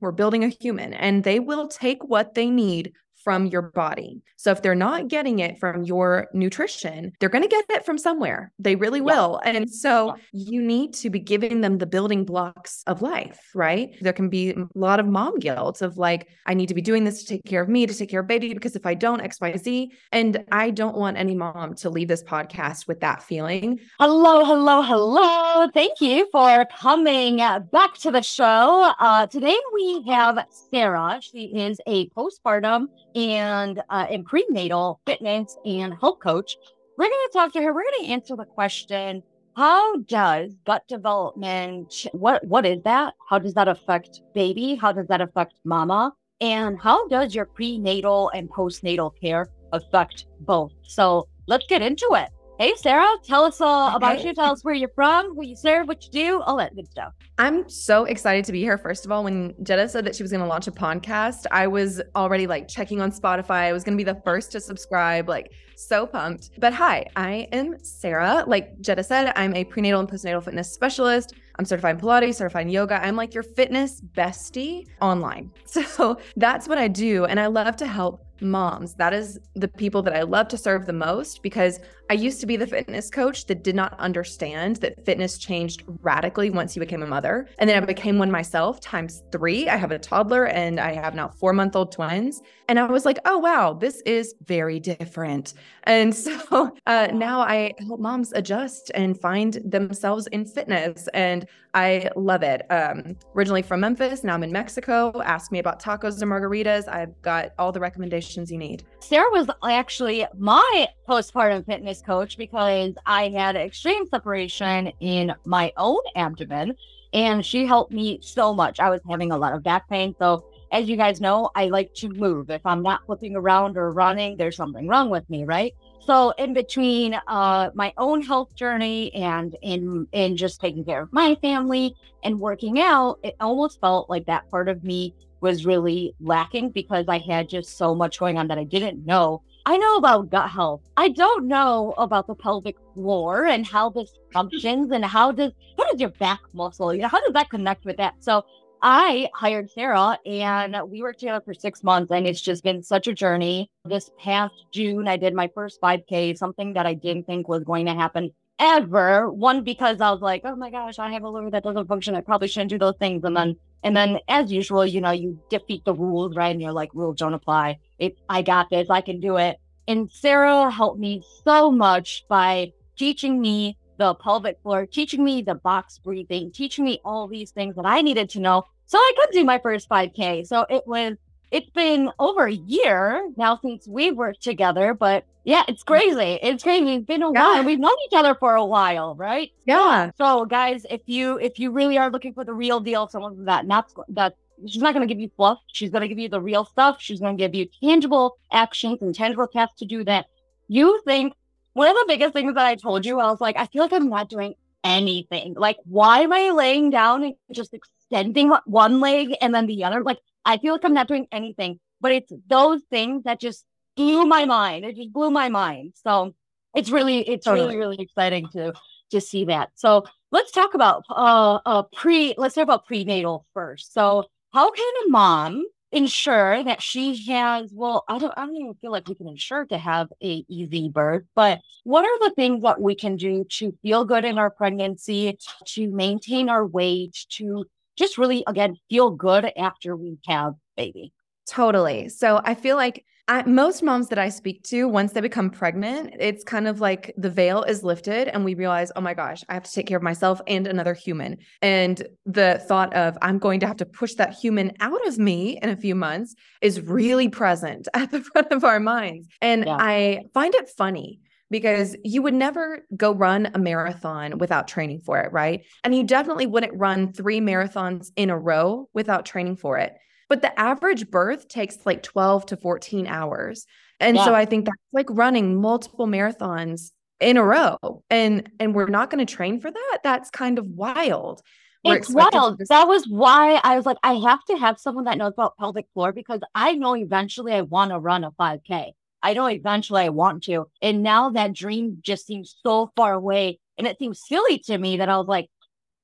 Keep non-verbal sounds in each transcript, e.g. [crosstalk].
we're building a human and they will take what they need from your body. So if they're not getting it from your nutrition, they're going to get it from somewhere. They really will. Yeah. And so you need to be giving them the building blocks of life, right? There can be a lot of mom guilt of like, I need to be doing this to take care of me, to take care of baby, because if I don't, XYZ. And I don't want any mom to leave this podcast with that feeling. Hello, hello, hello. Thank you for coming back to the show. Uh, today we have Sarah. She is a postpartum and uh, prenatal fitness and health coach. We're going to talk to her. We're going to answer the question: How does gut development? What what is that? How does that affect baby? How does that affect mama? And how does your prenatal and postnatal care affect both? So let's get into it. Hey, Sarah, tell us uh, about you. Tell us where you're from, who you serve, what you do, all that good stuff. I'm so excited to be here. First of all, when Jetta said that she was going to launch a podcast, I was already like checking on Spotify. I was going to be the first to subscribe, like so pumped. But hi, I am Sarah. Like Jetta said, I'm a prenatal and postnatal fitness specialist. I'm certified in Pilates, certified in yoga. I'm like your fitness bestie online. [laughs] So that's what I do. And I love to help moms. That is the people that I love to serve the most because I used to be the fitness coach that did not understand that fitness changed radically once you became a mother. And then I became one myself times three. I have a toddler and I have now four month old twins. And I was like, oh, wow, this is very different. And [laughs] so uh, now I help moms adjust and find themselves in fitness. And I love it. Um, originally from Memphis, now I'm in Mexico. Ask me about tacos and margaritas. I've got all the recommendations you need. Sarah was actually my postpartum fitness coach because I had extreme separation in my own abdomen and she helped me so much. I was having a lot of back pain. So, as you guys know, I like to move. If I'm not flipping around or running, there's something wrong with me, right? So, in between uh, my own health journey and in in just taking care of my family and working out, it almost felt like that part of me was really lacking because I had just so much going on that I didn't know I know about gut health. I don't know about the pelvic floor and how this [laughs] functions and how does how does your back muscle, you know, how does that connect with that? So I hired Sarah and we worked together for six months and it's just been such a journey. This past June, I did my first 5K, something that I didn't think was going to happen ever. One, because I was like, oh my gosh, I have a liver that doesn't function. I probably shouldn't do those things. And then and then, as usual, you know, you defeat the rules, right? And you're like, rules don't apply. It, I got this. I can do it. And Sarah helped me so much by teaching me the pelvic floor, teaching me the box breathing, teaching me all these things that I needed to know so I could do my first 5K. So it was, it's been over a year now since we worked together, but yeah, it's crazy. It's crazy. It's been a yeah. while. We've known each other for a while, right? Yeah. So guys, if you if you really are looking for the real deal, someone that not that she's not going to give you fluff. She's going to give you the real stuff. She's going to give you tangible actions and tangible paths to do that. You think one of the biggest things that I told you, I was like, I feel like I'm not doing anything. Like, why am I laying down and just extending one leg and then the other? Like, I feel like I'm not doing anything. But it's those things that just blew my mind. It just blew my mind. So it's really, it's totally. really, really exciting to to see that. So let's talk about uh, uh pre. Let's talk about prenatal first. So how can a mom ensure that she has well i don't i don't even feel like we can ensure to have a easy birth but what are the things that we can do to feel good in our pregnancy to maintain our weight to just really again feel good after we have baby totally so i feel like I, most moms that I speak to, once they become pregnant, it's kind of like the veil is lifted and we realize, oh my gosh, I have to take care of myself and another human. And the thought of I'm going to have to push that human out of me in a few months is really present [laughs] at the front of our minds. And yeah. I find it funny because you would never go run a marathon without training for it, right? And you definitely wouldn't run three marathons in a row without training for it. But the average birth takes like 12 to 14 hours. And yeah. so I think that's like running multiple marathons in a row. And and we're not going to train for that. That's kind of wild. We're it's wild. That was why I was like, I have to have someone that knows about pelvic floor because I know eventually I want to run a 5K. I know eventually I want to. And now that dream just seems so far away. And it seems silly to me that I was like,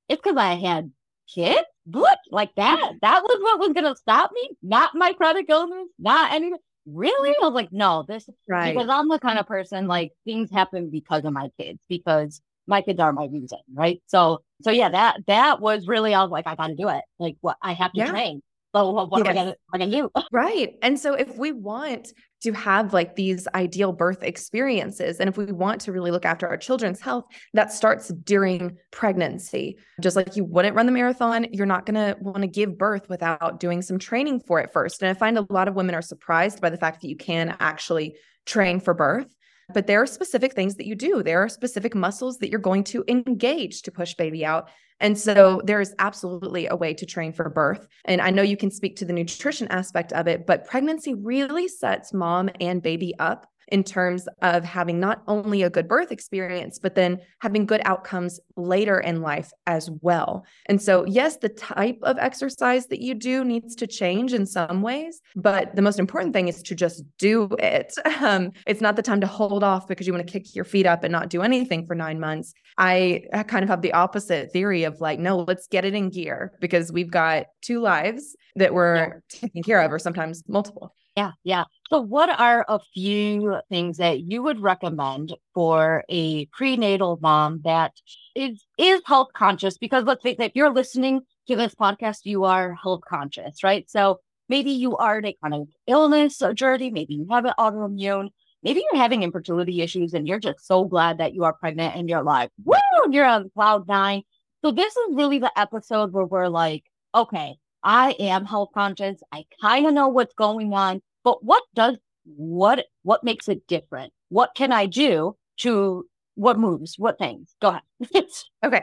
it's because I had kids what? Like that? That was what was gonna stop me? Not my chronic illness, not anything. Really? I was like, no, this right. because I'm the kind of person like things happen because of my kids, because my kids are my reason, right? So so yeah, that that was really I was like, I gotta do it. Like what I have to yeah. train. So what, what yes. am I gonna what am I gonna do? [laughs] right. And so if we want to have like these ideal birth experiences. And if we want to really look after our children's health, that starts during pregnancy. Just like you wouldn't run the marathon, you're not going to want to give birth without doing some training for it first. And I find a lot of women are surprised by the fact that you can actually train for birth. But there are specific things that you do. There are specific muscles that you're going to engage to push baby out. And so there is absolutely a way to train for birth. And I know you can speak to the nutrition aspect of it, but pregnancy really sets mom and baby up in terms of having not only a good birth experience, but then having good outcomes later in life as well. And so, yes, the type of exercise that you do needs to change in some ways, but the most important thing is to just do it. [laughs] Um, it's not the time to hold off because you want to kick your feet up and not do anything for nine months. I kind of have the opposite theory of like, no, let's get it in gear because we've got two lives that we're yeah. taking care of, or sometimes multiple. Yeah, yeah. So, what are a few things that you would recommend for a prenatal mom that is is health conscious? Because let's face it, if you're listening to this podcast, you are health conscious, right? So maybe you are in a kind of illness journey, maybe you have an autoimmune, maybe you're having infertility issues, and you're just so glad that you are pregnant, and you're like, woo, you're on cloud nine. So this is really the episode where we're like, okay, I am health conscious. I kind of know what's going on, but what does what what makes it different? What can I do to what moves? What things? Go ahead. [laughs] okay.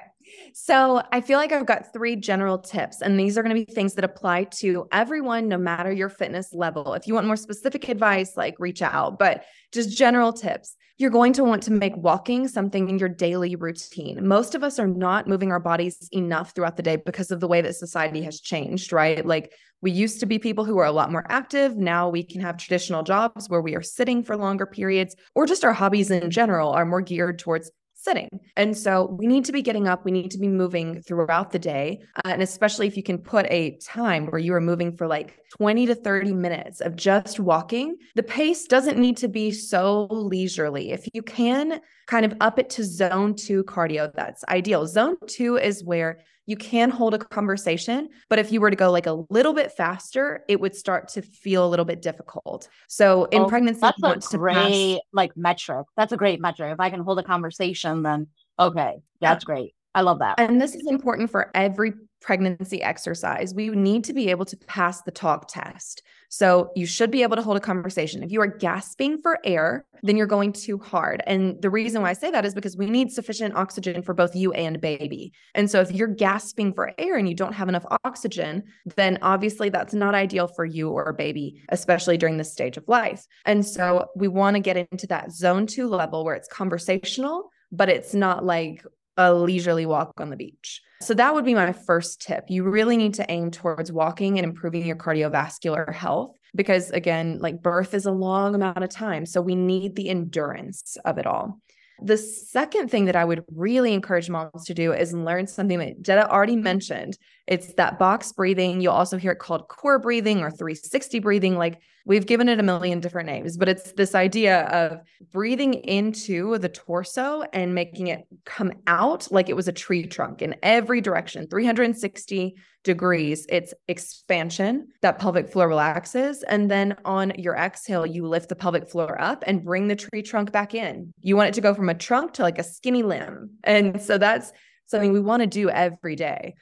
So I feel like I've got three general tips, and these are going to be things that apply to everyone, no matter your fitness level. If you want more specific advice, like reach out, but just general tips. You're going to want to make walking something in your daily routine. Most of us are not moving our bodies enough throughout the day because of the way that society has changed, right? Like we used to be people who are a lot more active. Now we can have traditional jobs where we are sitting for longer periods, or just our hobbies in general are more geared towards sitting. And so we need to be getting up, we need to be moving throughout the day. Uh, and especially if you can put a time where you are moving for like 20 to 30 minutes of just walking, the pace doesn't need to be so leisurely. If you can kind of up it to zone two cardio, that's ideal. Zone two is where you can hold a conversation, but if you were to go like a little bit faster, it would start to feel a little bit difficult. So in oh, pregnancy, that's a great pass- like metric. That's a great metric. If I can hold a conversation, then okay, that's yeah. great. I love that. And this is important for every pregnancy exercise. We need to be able to pass the talk test. So you should be able to hold a conversation. If you are gasping for air, then you're going too hard. And the reason why I say that is because we need sufficient oxygen for both you and baby. And so if you're gasping for air and you don't have enough oxygen, then obviously that's not ideal for you or baby, especially during this stage of life. And so we want to get into that zone two level where it's conversational, but it's not like a leisurely walk on the beach. So that would be my first tip. You really need to aim towards walking and improving your cardiovascular health because again, like birth is a long amount of time, so we need the endurance of it all. The second thing that I would really encourage moms to do is learn something that Jetta already mentioned. It's that box breathing. You'll also hear it called core breathing or 360 breathing. Like we've given it a million different names, but it's this idea of breathing into the torso and making it come out like it was a tree trunk in every direction, 360 degrees, it's expansion, that pelvic floor relaxes. And then on your exhale, you lift the pelvic floor up and bring the tree trunk back in. You want it to go from a trunk to like a skinny limb. And so that's something we want to do every day.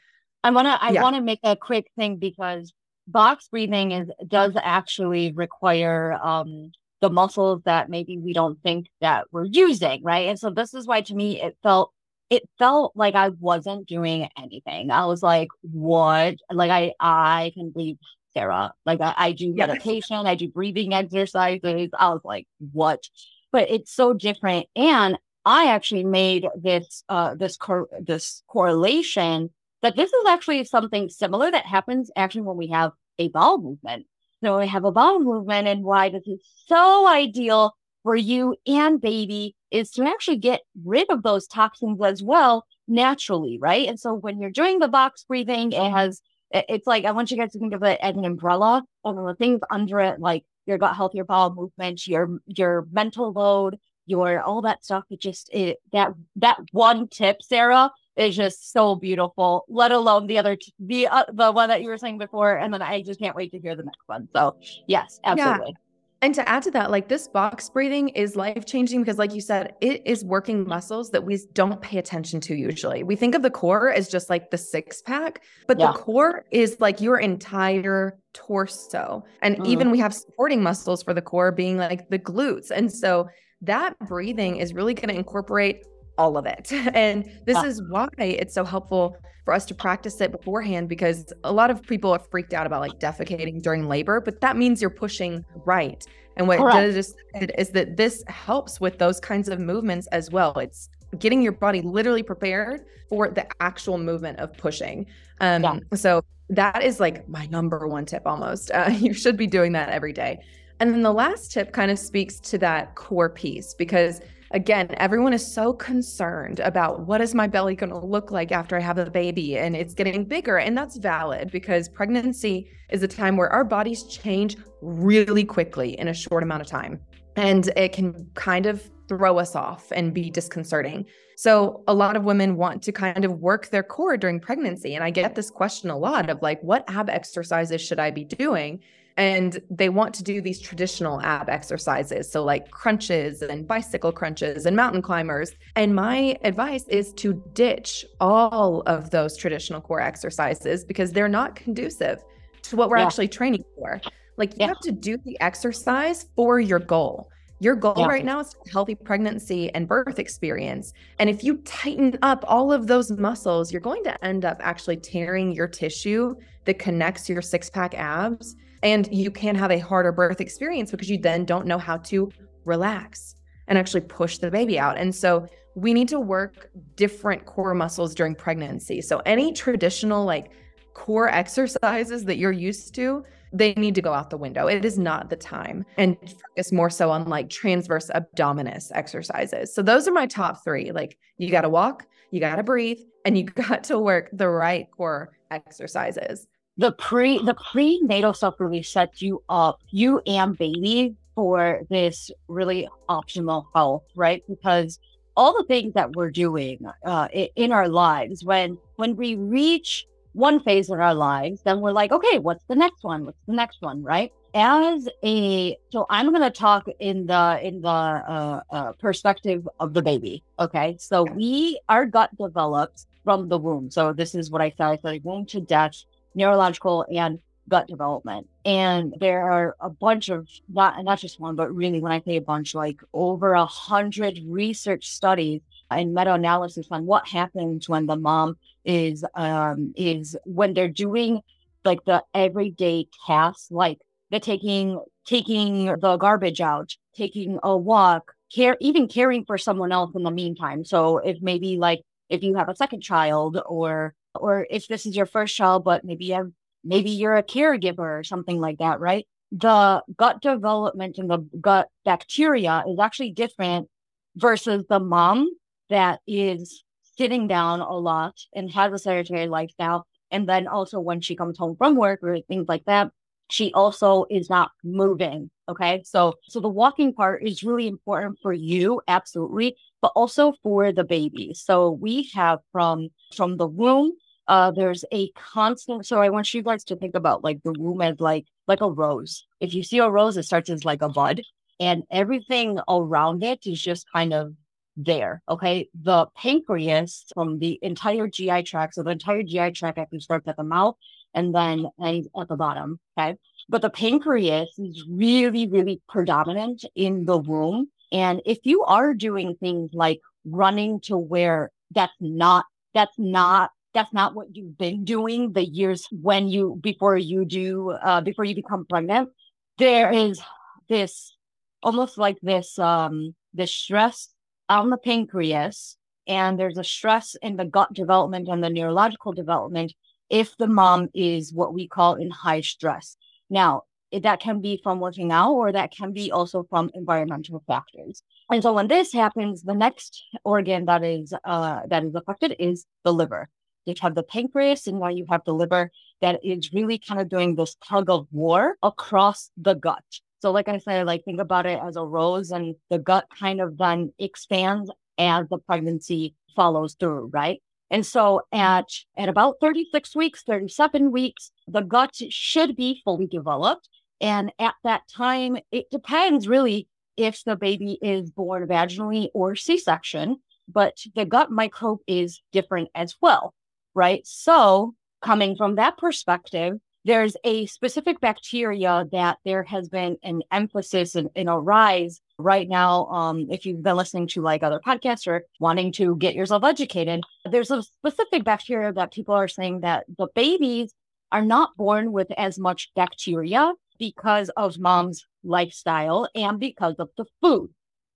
I want to I yeah. want to make a quick thing because box breathing is does actually require um the muscles that maybe we don't think that we're using, right? And so this is why to me it felt it felt like I wasn't doing anything. I was like, what? Like I I can breathe Sarah. Like I, I do meditation, I do breathing exercises. I was like, what? But it's so different. And I actually made this uh this cor- this correlation that this is actually something similar that happens actually when we have a bowel movement. So we have a bowel movement and why this is so ideal for you and baby is to actually get rid of those toxins as well naturally, right? And so when you're doing the box breathing, it has it's like I want you guys to think of it as an umbrella and the things under it, like your gut health, your bowel movement, your your mental load, your all that stuff. It just it that that one tip, Sarah, is just so beautiful. Let alone the other the uh, the one that you were saying before, and then I just can't wait to hear the next one. So yes, absolutely. Yeah. And to add to that, like this box breathing is life changing because, like you said, it is working muscles that we don't pay attention to usually. We think of the core as just like the six pack, but yeah. the core is like your entire torso. And mm. even we have supporting muscles for the core being like the glutes. And so that breathing is really going to incorporate all of it. [laughs] And this yeah. is why it's so helpful for us to practice it beforehand because a lot of people are freaked out about like defecating during labor, but that means you're pushing right. And what Correct. just said is that this helps with those kinds of movements as well. It's getting your body literally prepared for the actual movement of pushing. Um, yeah. So that is like my number one tip almost. [laughs] Uh, you should be doing that every day. And then the last tip kind of speaks to that core piece because again, everyone is so concerned about what is my belly going to look like after I have a baby and it's getting bigger. And that's valid because pregnancy is a time where our bodies change really quickly in a short amount of time. And it can kind of throw us off and be disconcerting. So, a lot of women want to kind of work their core during pregnancy. And I get this question a lot of like, what ab exercises should I be doing? And they want to do these traditional ab exercises so like crunches and bicycle crunches and mountain climbers and my advice is to ditch all of those traditional core exercises because they're not conducive to what we're yeah. actually training for like you yeah. have to do the exercise for your goal your goal yeah. right now is healthy pregnancy and birth experience. And if you tighten up all of those muscles, you're going to end up actually tearing your tissue that connects your six pack abs and you can have a harder birth experience because you then don't know how to relax and actually push the baby out. And so we need to work different core muscles during pregnancy. So any traditional like core exercises that you're used to, they need to go out the window. It is not the time. And focus more so on like transverse abdominis exercises. So those are my top 3. Like you got to walk, you got to breathe, and you [laughs] got to work the right core exercises the pre the prenatal stuff really sets you up, you and baby, for this really optimal health, right? Because all the things that we're doing uh, in our lives, when when we reach one phase in our lives, then we're like, okay, what's the next one? What's the next one, right? As a so I'm gonna talk in the in the uh, uh, perspective of the baby. Okay, so we our gut develops from the womb. So this is what I said. I said womb to death neurological and gut development. And there are a bunch of not not just one, but really when I say a bunch, like over a hundred research studies and meta-analysis on what happens when the mom is um is when they're doing like the everyday tasks like the taking taking the garbage out, taking a walk, care even caring for someone else in the meantime. So if maybe like if you have a second child or or if this is your first child, but maybe you have, maybe you're a caregiver or something like that, right? The gut development and the gut bacteria is actually different versus the mom that is sitting down a lot and has a sedentary lifestyle. And then also when she comes home from work or things like that, she also is not moving. Okay. So, so the walking part is really important for you. Absolutely. But also for the baby. So we have from, from the womb uh, there's a constant. So I want you guys to think about like the womb as like like a rose. If you see a rose, it starts as like a bud, and everything around it is just kind of there. Okay, the pancreas from the entire GI tract. So the entire GI tract actually starts at the mouth and then ends at the bottom. Okay, but the pancreas is really really predominant in the womb. And if you are doing things like running to where that's not that's not that's not what you've been doing the years when you before you do uh, before you become pregnant there is this almost like this um this stress on the pancreas and there's a stress in the gut development and the neurological development if the mom is what we call in high stress now that can be from working out or that can be also from environmental factors. And so when this happens, the next organ that is uh, that is affected is the liver. You have the pancreas, and while you have the liver that is really kind of doing this tug of war across the gut. So, like I said, like think about it as a rose, and the gut kind of then expands as the pregnancy follows through, right? And so at at about 36 weeks, 37 weeks, the gut should be fully developed. And at that time, it depends really if the baby is born vaginally or C-section, but the gut microbe is different as well, right? So coming from that perspective, there's a specific bacteria that there has been an emphasis and, a rise right now. Um, if you've been listening to like other podcasts or wanting to get yourself educated, there's a specific bacteria that people are saying that the babies are not born with as much bacteria because of mom's lifestyle and because of the food.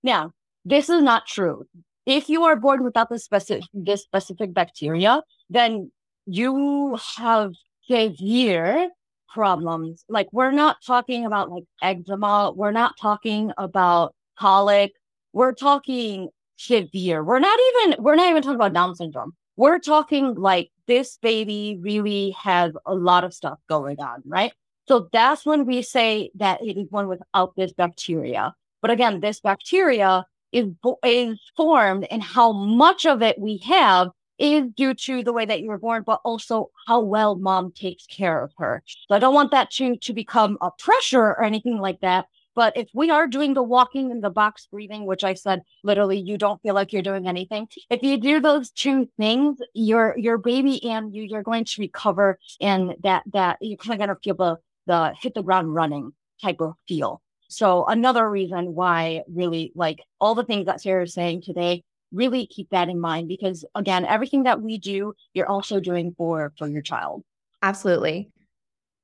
Now, this is not true. If you are born without this specific this specific bacteria, then you have severe problems. Like we're not talking about like eczema. We're not talking about colic. We're talking severe. We're not even we're not even talking about Down syndrome. We're talking like this baby really has a lot of stuff going on, right? So that's when we say that it is one without this bacteria. But again, this bacteria is, is formed and how much of it we have is due to the way that you were born, but also how well mom takes care of her. So I don't want that to to become a pressure or anything like that. But if we are doing the walking and the box breathing, which I said literally you don't feel like you're doing anything, if you do those two things, your your baby and you you're going to recover and that that you're kind of gonna feel the the hit the ground running type of feel. So another reason why really like all the things that Sarah is saying today really keep that in mind because again everything that we do you're also doing for for your child. Absolutely.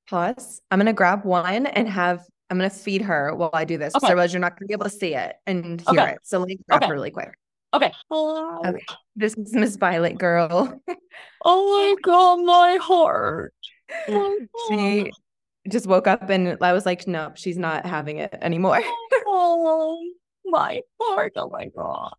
Pause i'm going to grab one and have i'm going to feed her while i do this okay. otherwise you're not going to be able to see it and hear okay. it. So let me grab okay. really quick. Okay. Okay. This is miss violet girl. [laughs] Oh my god my heart. My [laughs] she just woke up and i was like nope she's not having it anymore oh [laughs] my heart oh my god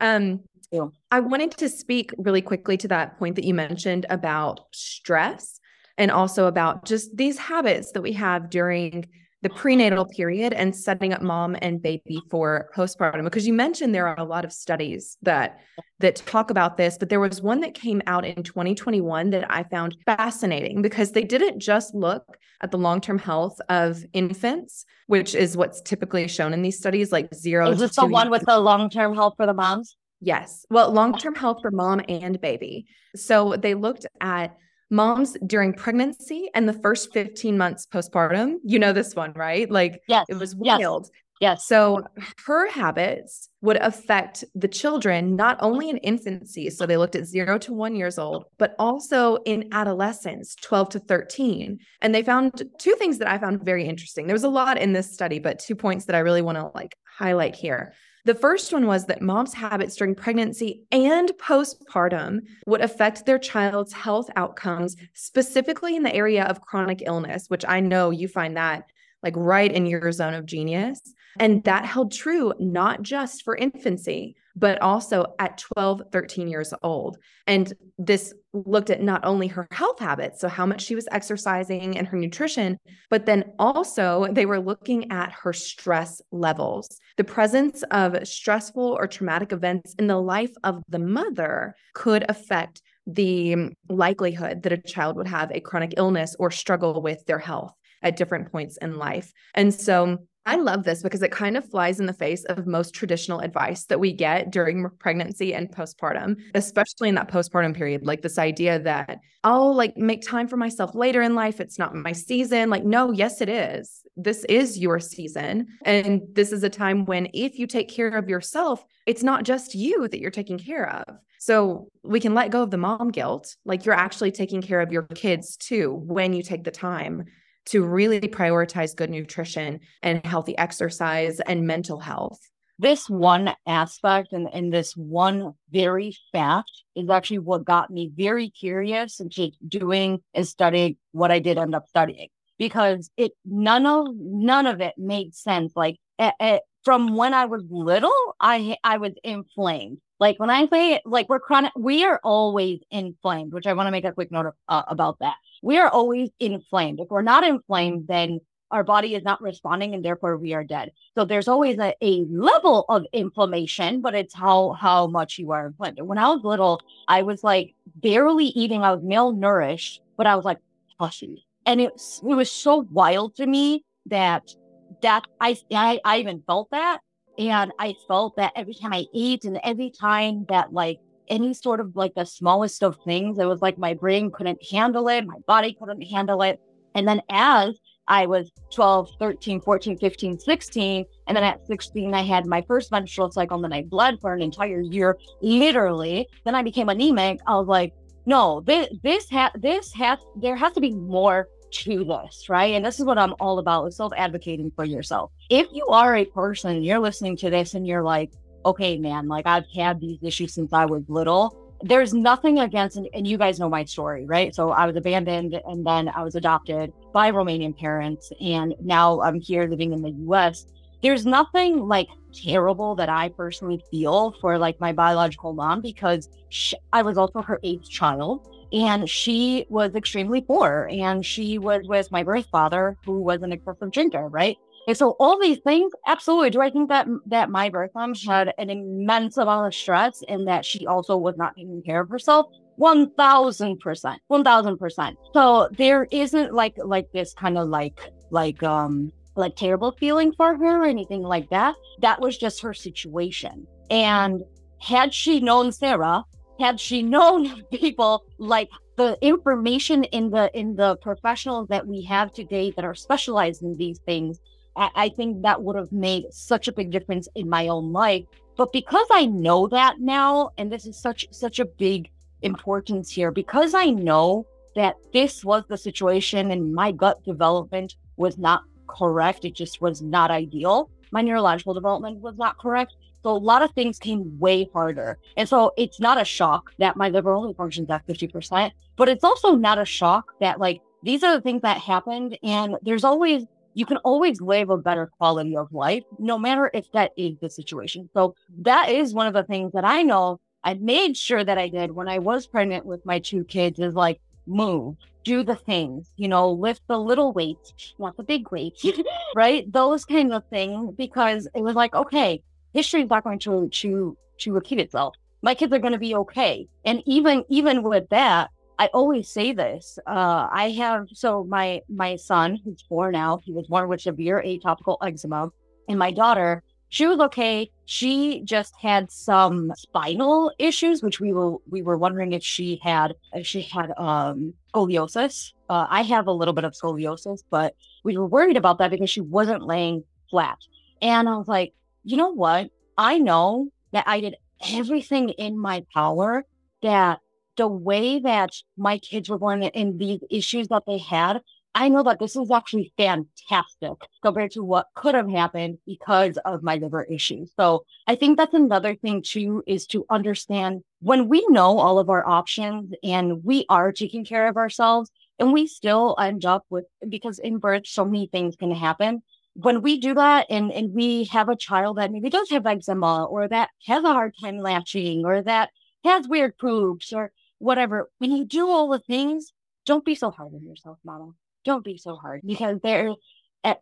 um, yeah. I wanted to speak really quickly to that point that you mentioned about stress and also about just these habits that we have during the prenatal period and setting up mom and baby for postpartum because you mentioned there are a lot of studies that that talk about this but there was one that came out in 2021 that I found fascinating because they didn't just look at the long-term health of infants which is what's typically shown in these studies like 0 Is this the one with the long-term health for the moms? Yes. Well, long-term health for mom and baby. So they looked at moms during pregnancy and the first 15 months postpartum. You know this one, right? Like yes. it was wild. Yes. Yes. So her habits would affect the children not only in infancy, so they looked at 0 to 1 years old, but also in adolescence, 12 to 13. And they found two things that I found very interesting. There was a lot in this study, but two points that I really want to like highlight here. The first one was that mom's habits during pregnancy and postpartum would affect their child's health outcomes, specifically in the area of chronic illness, which I know you find that like right in your zone of genius. And that held true not just for infancy, but also at 12, 13 years old. And this looked at not only her health habits, so how much she was exercising and her nutrition, but then also they were looking at her stress levels. The presence of stressful or traumatic events in the life of the mother could affect the likelihood that a child would have a chronic illness or struggle with their health at different points in life. And so I love this because it kind of flies in the face of most traditional advice that we get during pregnancy and postpartum, especially in that postpartum period. Like this idea that I'll like make time for myself later in life. It's not my season. Like, no, yes, it is. This is your season. And this is a time when if you take care of yourself, it's not just you that you're taking care of. So we can let go of the mom guilt. Like you're actually taking care of your kids too when you take the time to really prioritize good nutrition and healthy exercise and mental health. This one aspect and, and this one very fact is actually what got me very curious into doing and studying what I did end up studying. because it none of none of it made sense. Like eh, eh, from when I was little, I I was inflamed. Like when I say like we're chronic, we are always inflamed, which I want to make a quick note of, uh, about that. We are always inflamed. If we're not inflamed, then our body is not responding and therefore we are dead. So there's always a, a level of inflammation, but it's how how much you are inflamed. When I was little, I was like barely eating. I was malnourished, but I was like pussy. And it, it was so wild to me that that I, I I even felt that. And I felt that every time I ate and every time that like any sort of like the smallest of things, it was like my brain couldn't handle it, my body couldn't handle it. And then as I was 12, 13, 14, 15, 16. And then at 16, I had my first menstrual cycle and then I bled for an entire year, literally. Then I became anemic. I was like, no, this, this, ha- this has, there has to be more to this, right? And this is what I'm all about self advocating for yourself. If you are a person, and you're listening to this and you're like, okay, man, like I've had these issues since I was little there's nothing against, and, and, you guys know my story, right? So I was abandoned and then I was adopted by Romanian parents. And now I'm here living in the US. There's nothing like terrible that I personally feel for like my biological mom because she, I was also her eighth child and she was extremely poor and she was with my birth father who was an excessive drinker, right? And so all these things, absolutely. Do I think that that my birth mom had an immense amount of stress and that she also was not taking care of herself? One thousand percent. One thousand percent. So there isn't like like this kind of like like um like terrible feeling for her or anything like that. That was just her situation. And had she known Sarah, had she known [laughs] people like the information in the in the professionals that we have today that are specialized in these things I, I think that would have made such a big difference in my own life. But because I know that now, and this is such such a big importance here, because I know that this was the situation and my gut development was not correct, it just was not ideal. My neurological development was not correct. So a lot of things came way harder. And so it's not a shock that my liver only functions at 50%, but it's also not a shock that like these are the things that happened. And there's always you can always live a better quality of life, no matter if that is the situation. So that is one of the things that I know I made sure that I did when I was pregnant with my two kids is like move, do the things, you know, lift the little weights, not the big weights, [laughs] right? Those kind of things, because it was like, okay, history is not going to to to repeat itself. My kids are going to be okay. And even even with that, I always say this. Uh, I have so my my son, who's four now, he was born with severe atopical eczema, and my daughter, she was okay. She just had some spinal issues, which we were we were wondering if she had if she had um scoliosis. Uh, I have a little bit of scoliosis, but we were worried about that because she wasn't laying flat. And I was like, you know what? I know that I did everything in my power that the way that my kids were born and these issues that they had, I know that this is actually fantastic compared to what could have happened because of my liver issues. So I think that's another thing too, is to understand when we know all of our options and we are taking care of ourselves and we still end up with, because in birth, so many things can happen. When we do that and, and we have a child that maybe does have eczema or that has a hard time latching or that has weird poops or whatever. When you do all the things, don't be so hard on yourself, mama. Don't be so hard because there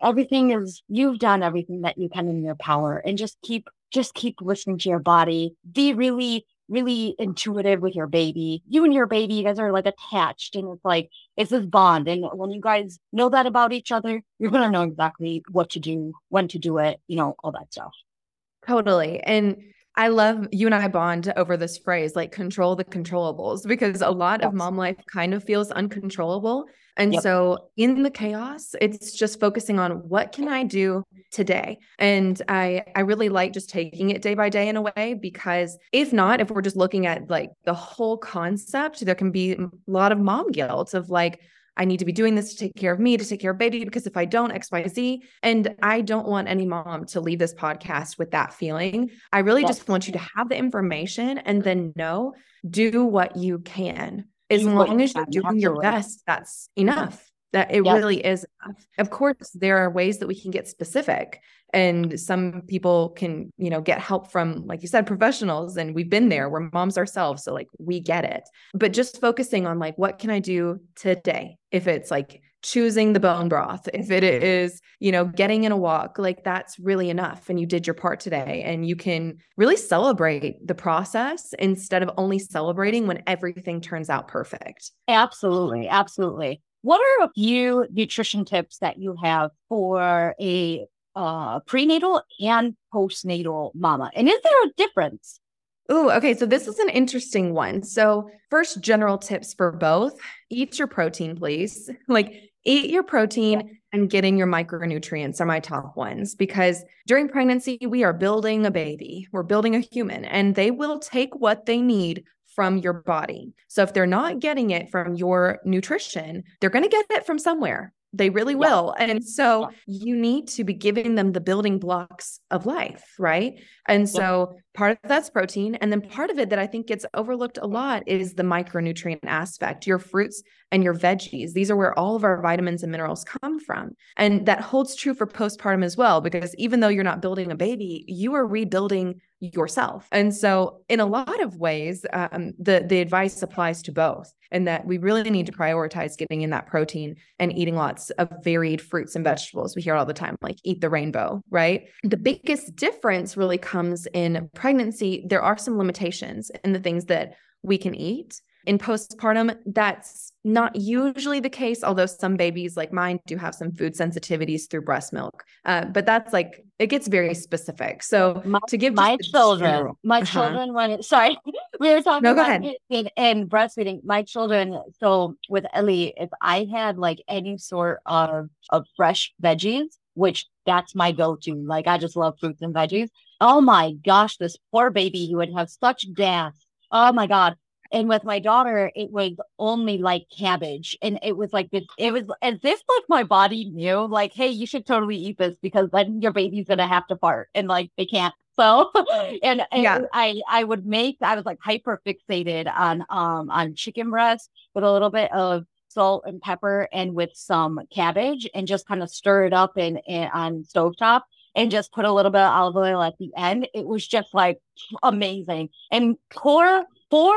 everything is you've done everything that you can in your power and just keep just keep listening to your body. Be really really intuitive with your baby. You and your baby, you guys are like attached and it's like it's this bond. And when you guys know that about each other, you're gonna know exactly what to do, when to do it, you know, all that stuff. Totally. And I love you and I bond over this phrase, like control the controllables, because a lot yes. of mom life kind of feels uncontrollable. And yep. so in the chaos, it's just focusing on what can I do today? And I I really like just taking it day by day in a way because if not, if we're just looking at like the whole concept, there can be a lot of mom guilt of like, I need to be doing this to take care of me, to take care of baby, because if I don't, XYZ. And I don't want any mom to leave this podcast with that feeling. I really yes. just want you to have the information and then know, do what you can. As long as you're doing your best, that's enough. That it Yep. really is enough. Of course, there are ways that we can get specific and some people can, you know, get help from like you said professionals and we've been there. We're moms ourselves, so like we get it. But just focusing on like what can I do today? If it's like choosing the bone broth, if it is, you know, getting in a walk, like that's really enough and you did your part today and you can really celebrate the process instead of only celebrating when everything turns out perfect. Absolutely, absolutely. What are a few nutrition tips that you have for a uh, prenatal and postnatal mama? And is there a difference? Ooh, okay. So this is an interesting one. So, first, general tips for both eat your protein, please. [laughs] Like, eat your protein and getting your micronutrients are my top ones because during pregnancy, we are building a baby, we're building a human, and they will take what they need from your body. So, if they're not getting it from your nutrition, they're going to get it from somewhere. They really Yeah. will. And so Yeah. you need to be giving them the building blocks of life, right? And so part of that's protein. And then part of it that I think gets overlooked a lot is the micronutrient aspect, your fruits and your veggies. These are where all of our vitamins and minerals come from. And that holds true for postpartum as well, because even though you're not building a baby, you are rebuilding yourself. And so in a lot of ways, um, the, the advice applies to both and that we really need to prioritize getting in that protein and eating lots of varied fruits and vegetables. We hear all the time, like eat the rainbow, right? The biggest difference really comes in pregnancy. There are some limitations in the things that we can eat. In postpartum, that's not usually the case, although some babies like mine do have some food sensitivities through breast milk. Uh, but that's like, it gets very specific. So My, to give my children, general- my Uh-huh. children, when it, sorry, [laughs] we were talking No, go about ahead. it and breastfeeding. My children, so with Ellie, if I had like any sort of of fresh veggies, which that's my go-to, like I just love fruits and veggies. Oh my gosh, this poor baby, he would have such gas. Oh my god. And with my daughter, it was only like cabbage. And it was like this, it was as if like my body knew, like, hey, you should totally eat this because then your baby's gonna have to fart and like they can't. [laughs] So and, and Yeah. I I would make I was like hyper fixated on um on chicken breast with a little bit of salt and pepper and with some cabbage and just kind of stir it up in, in on stovetop and just put a little bit of olive oil at the end. It was just like amazing. And poor poor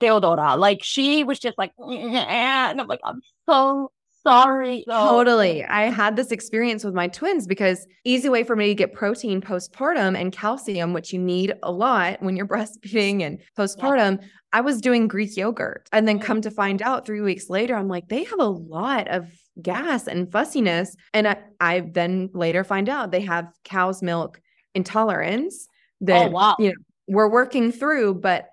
Theodora, like she was just like [laughs] and I'm like, I'm so sorry. So- Totally. I had this experience with my twins because easy way for me to get protein postpartum and calcium, which you need a lot when you're [laughs] breastfeeding and postpartum. I was doing Greek yogurt. And then mm. come to find out three weeks later, I'm like, they have a lot of gas and fussiness. And I, I then later find out they have cow's milk intolerance that, Oh, wow. you know, we're working through. But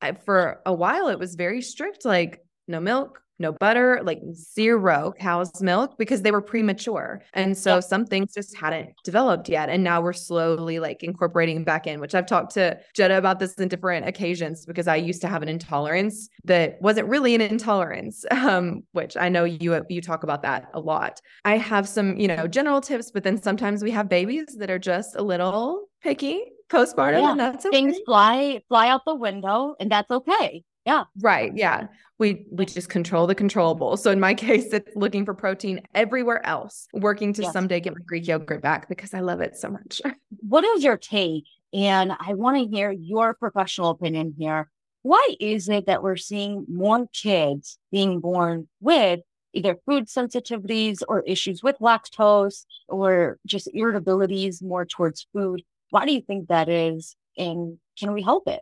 I, for a while, it was very strict, like no milk, no butter, like zero cow's milk because they were premature. And so Yeah. some things just hadn't developed yet. And now we're slowly like incorporating back in, which I've talked to Jetta about this in different occasions because I used to have an intolerance that wasn't really an intolerance, [laughs] um, which I know you you talk about that a lot. I have some, you know, general tips, but then sometimes we have babies that are just a little picky postpartum, Yeah. and that's okay. things fly fly out the window and that's okay. Yeah. Right. Yeah. We we just control the controllable. So in my [laughs] case, it's looking for protein everywhere else, working to Yes. someday get my Greek yogurt back because I love it so much. [laughs] What is your take? And I want to hear your professional opinion here. Why is it that we're seeing more kids being born with either food sensitivities or issues with lactose or just irritabilities more towards food? Why do you think that is? And can we help it?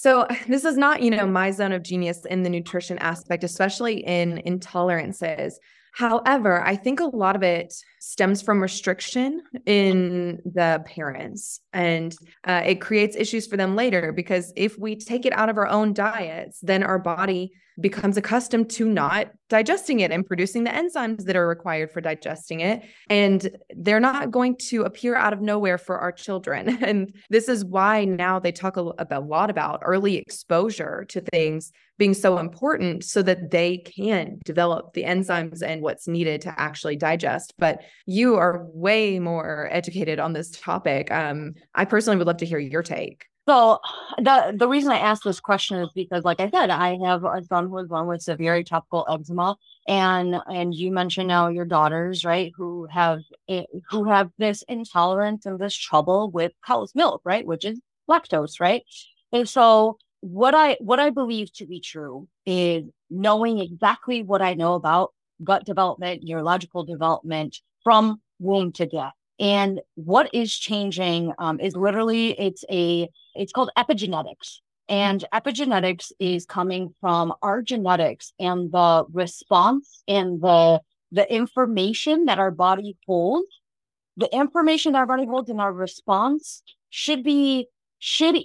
So [sighs] this is not, you know, my zone of genius in the nutrition aspect, especially in intolerances. However, I think a lot of it stems from restriction in the parents and uh, it creates issues for them later because if we take it out of our own diets, then our body becomes accustomed to not digesting it and producing the enzymes that are required for digesting it. And they're not going to appear out of nowhere for our children. [laughs] And this is why now they talk a, lot about early exposure to things being so important so that they can develop the enzymes and what's needed to actually digest. But you are way more educated on this topic. Um, I personally would love to hear your take. So the the reason I asked this question is because, like I said, I have a son who is born with severe atopical eczema, and and you mentioned now your daughters, right, who have a, who have this intolerance and this trouble with cow's milk, right, which is lactose, right, and so what I what I believe to be true is knowing exactly what I know about gut development, neurological development from womb to death. And what is changing um, is literally it's a it's called epigenetics. And epigenetics is coming from our genetics and the response and the the information that our body holds. The information that our body holds and our response should be should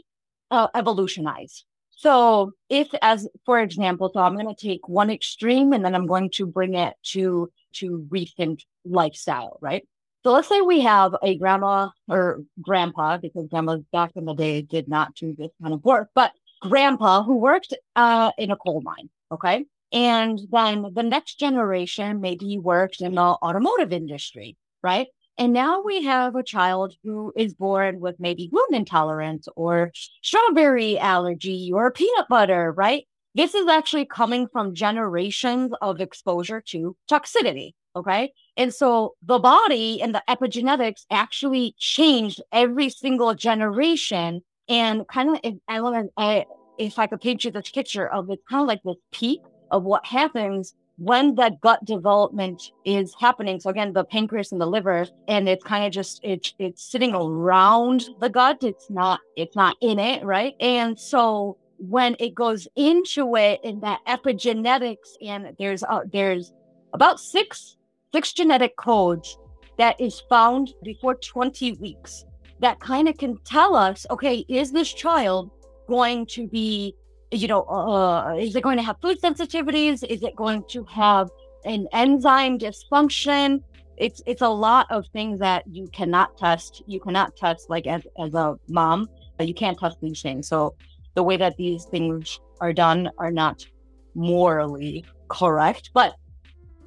uh, evolutionize. So, if as for example, so I'm going to take one extreme and then I'm going to bring it to to recent lifestyle, right? So let's say we have a grandma or grandpa, because grandmas back in the day did not do this kind of work, but grandpa who worked uh, in a coal mine. Okay. And then the next generation maybe worked in the automotive industry, right? And now we have a child who is born with maybe gluten intolerance or strawberry allergy or peanut butter, right? This is actually coming from generations of exposure to toxicity. Okay. And so the body and the epigenetics actually changed every single generation. And kind of, if I want to, if I could paint you this picture of it, kind of like this peak of what happens when that gut development is happening. So again, the pancreas and the liver, and it's kind of just it's it's sitting around the gut. It's not it's not in it, right? And so when it goes into it in that epigenetics, and there's uh, there's about six six genetic codes that is found before 20 weeks that kind of can tell us, okay, is this child going to be, you know, uh, is it going to have food sensitivities? Is it going to have an enzyme dysfunction? It's it's a lot of things that you cannot test. You cannot test like as, as a mom, you can't test these things. So the way that these things are done are not morally correct. But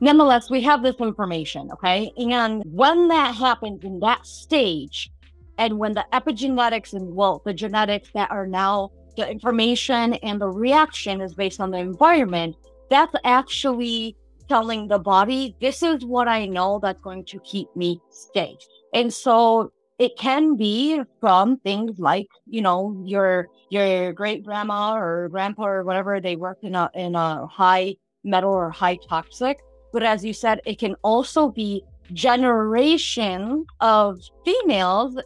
nonetheless, we have this information, okay? And when that happens in that stage, and when the epigenetics and well, the genetics that are now the information and the reaction is based on the environment, that's actually telling the body, this is what I know that's going to keep me safe. And so it can be from things like, you know, your your great grandma or grandpa or whatever, they worked in a in a high metal or high toxic but as you said, it can also be generation of females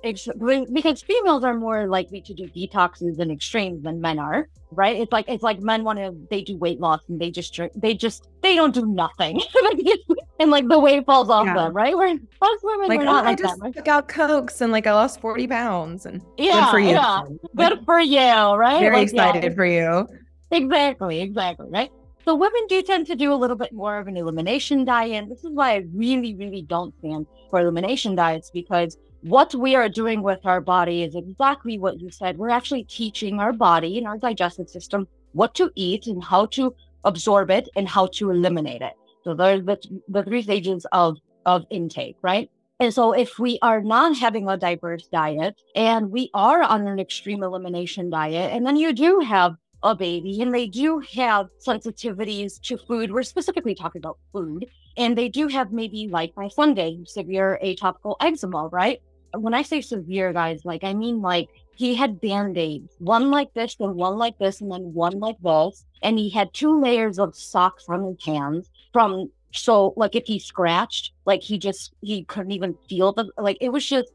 because females are more likely to do detoxes and extremes than men are right it's like it's like men want to they do weight loss and they just drink they just they don't do nothing [laughs] and like the weight falls off yeah. them right where most women like, are not oh, like I just that right? took out cokes and like I lost 40 pounds and yeah good for you yeah. good for you right very like, excited yeah. for you exactly exactly right so women do tend to do a little bit more of an elimination diet. And this is why I really, really don't stand for elimination diets because what we are doing with our body is exactly what you said. We're actually teaching our body and our digestive system what to eat and how to absorb it and how to eliminate it. So there's the, the three stages of, of intake, right? And so if we are not having a diverse diet and we are on an extreme elimination diet, and then you do have a baby and they do have sensitivities to food. We're specifically talking about food. And they do have maybe like my Sunday severe atopical eczema, right? When I say severe, guys, like I mean like he had band-aids, one like this and one like this, and then one like this. And he had two layers of socks on his hands from so like if he scratched, like he just he couldn't even feel the like it was just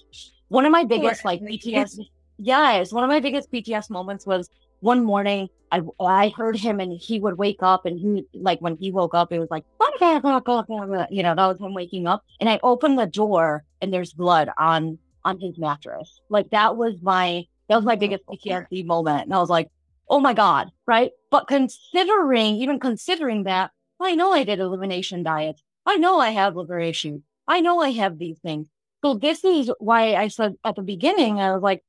one of my biggest like PTS. Yes, one of my biggest PTS moments was one morning I I heard him and he would wake up and he like when he woke up it was like you know that was him waking up. And I opened the door and there's blood on on his mattress. Like that was my that was my biggest PTSD moment. And I was like oh my god right? But considering even considering that I know I did elimination diets. I know I have liver issues. I know I have these things. So this is why I said at the beginning I was like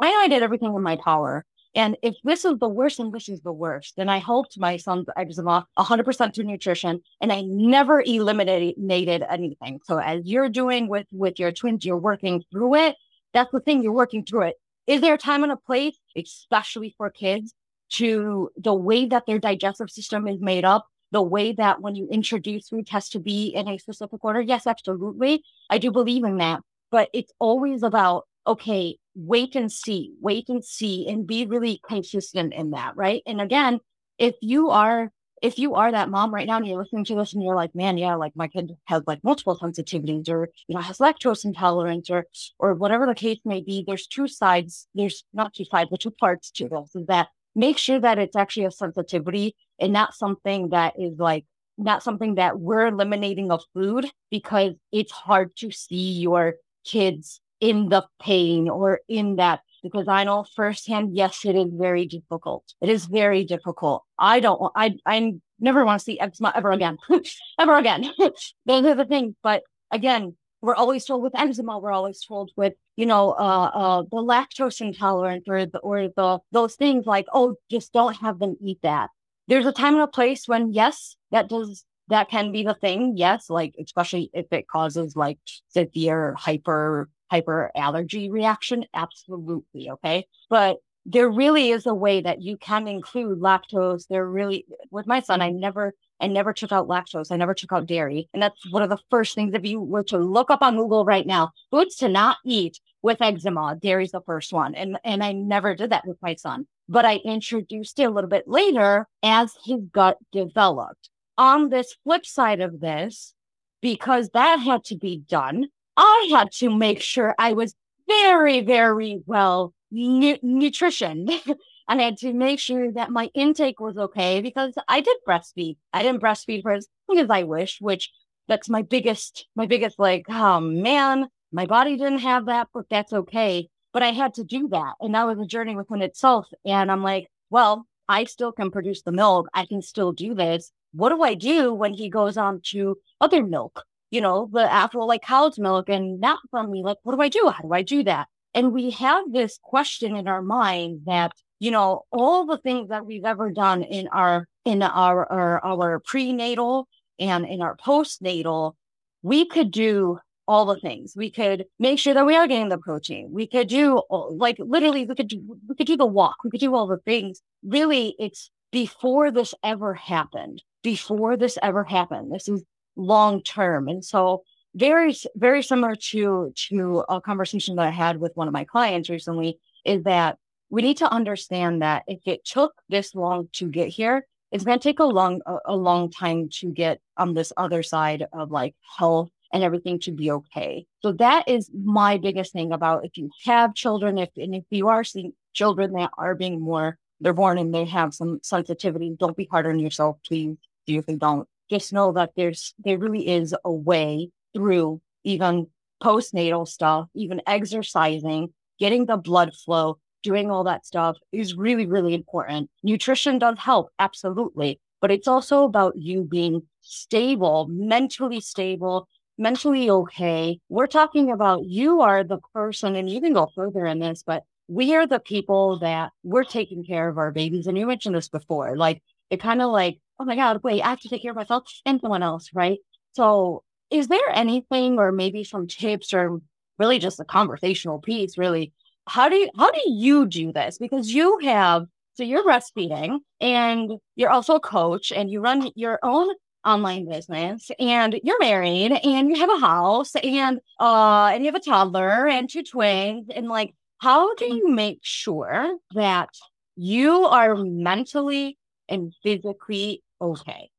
I know I did everything in my power and if this is the worst and this is the worst, then I helped my son's eczema 100% through nutrition and I never eliminated anything. So as you're doing with, with your twins, you're working through it. That's the thing, you're working through it. Is there a time and a place? especially for kids, to the way that their digestive system is made up, the way that when you introduce food has to be in a specific order. Yes, absolutely. I do believe in that. But it's always about, okay, wait and see, wait and see, and be really consistent in that, right? And again, if you are if you are that mom right now and you're listening to this and you're like, man, yeah, like my kid has like multiple sensitivities or, you know, has lactose intolerance or, or whatever the case may be, there's two sides. There's not two sides, but two parts to this is that make sure that it's actually a sensitivity and not something that is like, not something that we're eliminating of food because it's hard to see your kids in the pain or in that because I know firsthand, yes, it is very difficult. It is very difficult. I don't I, I never want to see eczema ever again, [laughs] ever again. [laughs] Those are the things. But again, we're always told with eczema, we're always told with, you know, uh, uh, the lactose intolerant or the, or the, those things like, oh, just don't have them eat that. There's a time and a place when, yes, that does, that can be the thing. Yes. Like, especially if it causes like severe hyper hyper allergy reaction? Absolutely. Okay. But there really is a way that you can include lactose. There really, with my son, I never, I never took out lactose. I never took out dairy. And that's one of the first things if you were to look up on Google right now, foods to not eat with eczema, dairy's the first one. And, and I never did that with my son, but I introduced it a little bit later as his gut developed. On this flip side of this, because that had to be done, I had to make sure I was very, very well nu- [laughs] and I had to make sure that my intake was okay because I did breastfeed. I didn't breastfeed for as long as I wished, which that's my biggest, my biggest like, oh man, my body didn't have that, but that's okay. But I had to do that. And that was a journey within itself. And I'm like, well, I still can produce the milk. I can still do this. What do I do when he goes on to other milk? You know, the actual like cow's milk and not from me. Like, what do I do? How do I do that? And we have this question in our mind that, you know, all the things that we've ever done in our, in our, our, our prenatal and in our postnatal, we could do all the things. We could make sure that we are getting the protein. We could do like literally we could do, we could do the walk. We could do all the things. Really, it's before this ever happened. Before this ever happened. This is long term. And so very, very similar to to a conversation that I had with one of my clients recently is that we need to understand that if it took this long to get here, it's going to take a long a, a long time to get on this other side of like health and everything to be okay. So that is my biggest thing about if you have children, if and if you are seeing children that are being more, they're born and they have some sensitivity, don't be hard on yourself, please. Seriously, don't just know that there's there really is a way through even postnatal stuff, even exercising, getting the blood flow, doing all that stuff is really, really important. Nutrition does help, absolutely. But it's also about you being stable, mentally stable, mentally okay. We're talking about you are the person, and you can go further in this, but we are the people that we're taking care of our babies. And you mentioned this before, like it kind of like oh my God, wait, I have to take care of myself and someone else, right? So, is there anything or maybe some tips or really just a conversational piece, really? How do you how do you do this? Because you have so you're breastfeeding and you're also a coach and you run your own online business and you're married and you have a house and uh and you have a toddler and two twins and like how do you make sure that you are mentally and physically okay?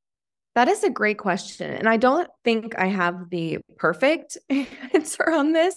That is a great question. And I don't think I have the perfect [laughs] answer on this,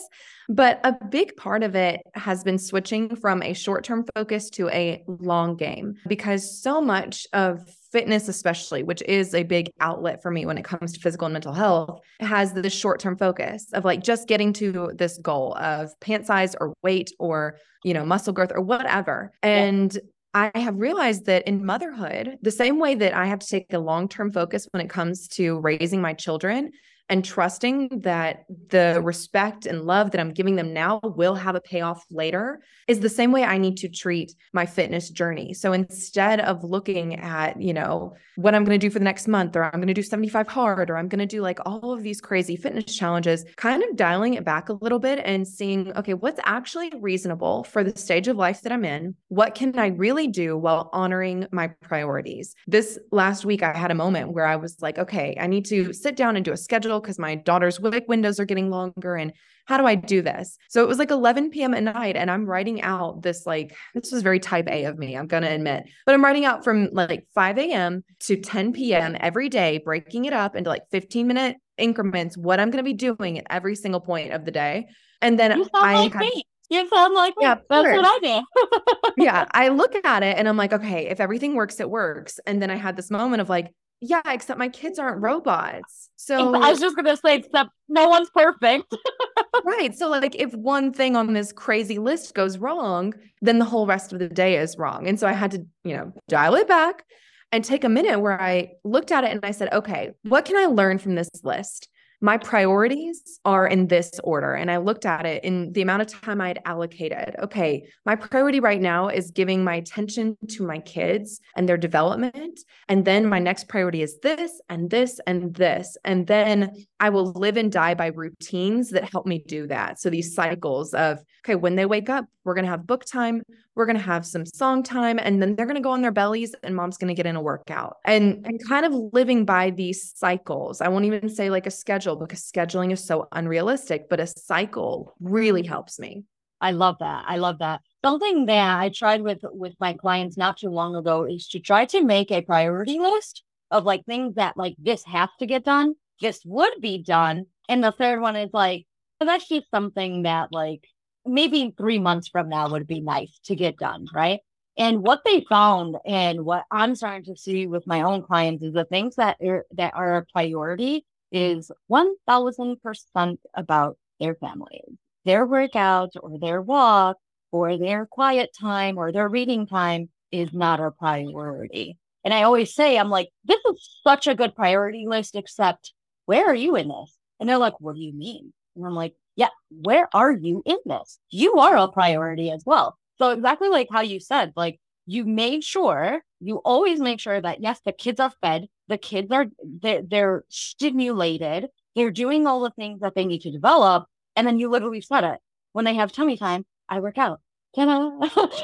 but a big part of it has been switching from a short term focus to a long game because so much of fitness, especially, which is a big outlet for me when it comes to physical and mental health, has this short term focus of like just getting to this goal of pant size or weight or, you know, muscle growth or whatever. And yeah. I have realized that in motherhood, the same way that I have to take a long term focus when it comes to raising my children, and trusting that the respect and love that I'm giving them now will have a payoff later is the same way I need to treat my fitness journey. So instead of looking at, you know, what I'm going to do for the next month, or I'm going to do 75 hard, or I'm going to do like all of these crazy fitness challenges, kind of dialing it back a little bit and seeing, okay, what's actually reasonable for the stage of life that I'm in? What can I really do while honoring my priorities? This last week, I had a moment where I was like, okay, I need to sit down and do a schedule because my daughter's WIC windows are getting longer. And how do I do this? So it was like 11 p.m. at night, and I'm writing out this like, this was very type A of me, I'm going to admit, but I'm writing out from like 5 a.m. to 10 p.m. every day, breaking it up into like 15 minute increments, what I'm going to be doing at every single point of the day. And then You sound I like me. You sound like me. Yeah, That's what I do. yeah, [laughs] I look at it and I'm like, okay, if everything works, it works. And then I had this moment of like, yeah, except my kids aren't robots. So I was just gonna say, except no one's perfect. [laughs] right. So like if one thing on this crazy list goes wrong, then the whole rest of the day is wrong. And so I had to, you know, dial it back and take a minute where I looked at it and I said, okay, what can I learn from this list? My priorities are in this order. And I looked at it in the amount of time I'd allocated. Okay, my priority right now is giving my attention to my kids and their development. And then my next priority is this and this and this. And then I will live and die by routines that help me do that. So these cycles of, okay, when they wake up, we're going to have book time, we're going to have some song time, and then they're going to go on their bellies and mom's going to get in a workout. And and kind of living by these cycles. I won't even say like a schedule because scheduling is so unrealistic, but a cycle really mm-hmm. helps me. I love that. I love that. Something that I tried with with my clients not too long ago is to try to make a priority list of like things that like this has to get done, this would be done, and the third one is like well, that's just something that like maybe three months from now would be nice to get done, right? And what they found and what I'm starting to see with my own clients is the things that are that are a priority is one thousand percent about their families their workout or their walk or their quiet time or their reading time is not a priority. And I always say, I'm like, this is such a good priority list, except where are you in this? And they're like, what do you mean? And I'm like, yeah, where are you in this? You are a priority as well. So exactly like how you said, like you made sure, you always make sure that yes, the kids are fed, the kids are they're, they're stimulated, they're doing all the things that they need to develop, and then you literally said it. When they have tummy time, I work out. Ta-da.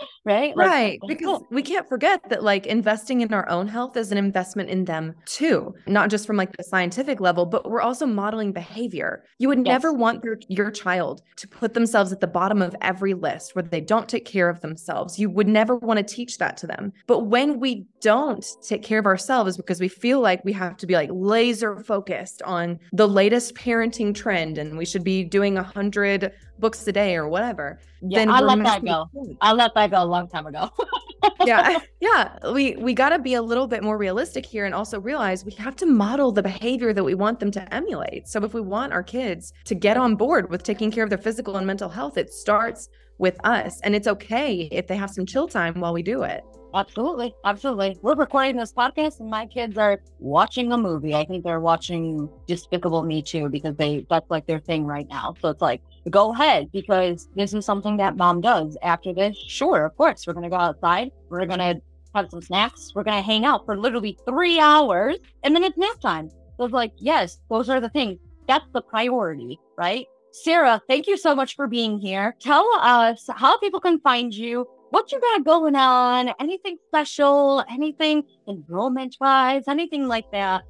[laughs] right? Like, right. Because we can't forget that like investing in our own health is an investment in them too, not just from like the scientific level, but we're also modeling behavior. You would never want your, your child to put themselves at the bottom of every list where they don't take care of themselves. You would never want to teach that to them. But when we don't take care of ourselves because we feel like we have to be like laser focused on the latest parenting trend and we should be doing a hundred books a day or whatever, Yeah, then I let that go. point I let that go a long time ago. yeah [laughs] yeah we we got to be a little bit more realistic here and also realize we have to model the behavior that we want them to emulate so if we want our kids to get on board with taking care of their physical and mental health it starts with us and it's okay if they have some chill time while we do it Absolutely. Absolutely. We're recording this podcast and my kids are watching a movie. I think they're watching Despicable Me 2 because they that's like their thing right now. So it's like, go ahead because this is something that mom does. After this, sure, of course, we're gonna go outside. We're gonna have some snacks. We're gonna hang out for literally three hours and then it's nap time. So it's like, yes, those are the things. That's the priority, right? Sarah, thank you so much for being here. Tell us how people can find you, what you got going on, anything special, anything enrollment wise, anything like that.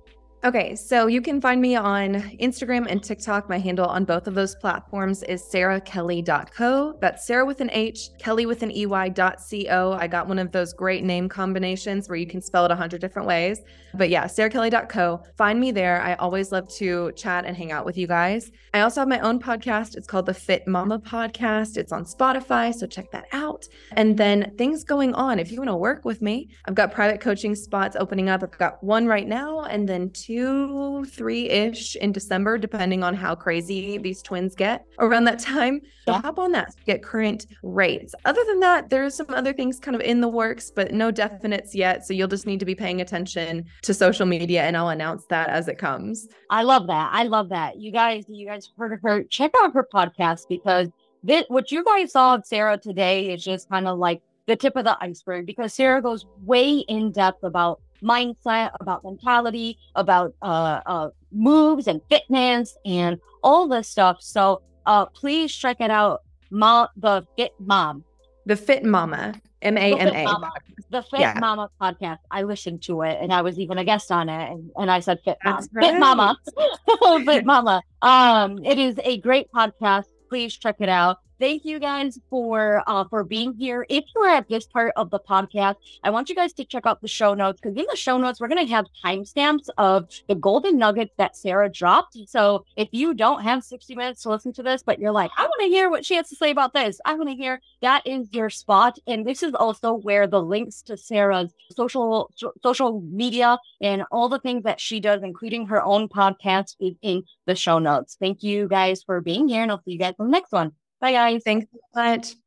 Okay, so you can find me on Instagram and TikTok. My handle on both of those platforms is sarahkelley.co. That's Sarah with an H, Kelley with an EY dot co. I got one of those great name combinations where you can spell it a hundred different ways. But yeah, sarahkelley.co. Find me there. I always love to chat and hang out with you guys. I also have my own podcast. It's called the Fit Mama Podcast. It's on Spotify, so check that out. out. And then things going on. If you want to work with me, I've got private coaching spots opening up. I've got one right now and then two, three ish in December, depending on how crazy these twins get around that time. So hop on that get current rates. Other than that, there's some other things kind of in the works, but no definites yet. So you'll just need to be paying attention to social media and I'll announce that as it comes. I love that. I love that. You guys, you guys heard of her. Check out her podcast because this, what you guys saw of Sarah today is just kind of like the tip of the iceberg because Sarah goes way in depth about mindset, about mentality, about uh, uh, moves and fitness and all this stuff. So uh, please check it out. Ma- the Fit Mom. The Fit Mama. M A M A. The Fit yeah. Mama podcast. I listened to it and I was even a guest on it. And, and I said Fit Mom. Right. Fit Mama. [laughs] Fit Mama. Um, it is a great podcast. Please check it out thank you guys for uh, for being here. If you're at this part of the podcast, I want you guys to check out the show notes because in the show notes we're gonna have timestamps of the golden nuggets that Sarah dropped. So if you don't have 60 minutes to listen to this, but you're like, I want to hear what she has to say about this, I want to hear that is your spot. And this is also where the links to Sarah's social social media and all the things that she does, including her own podcast, is in the show notes. Thank you guys for being here, and I'll see you guys in the next one. Bye, guys. Thanks so much.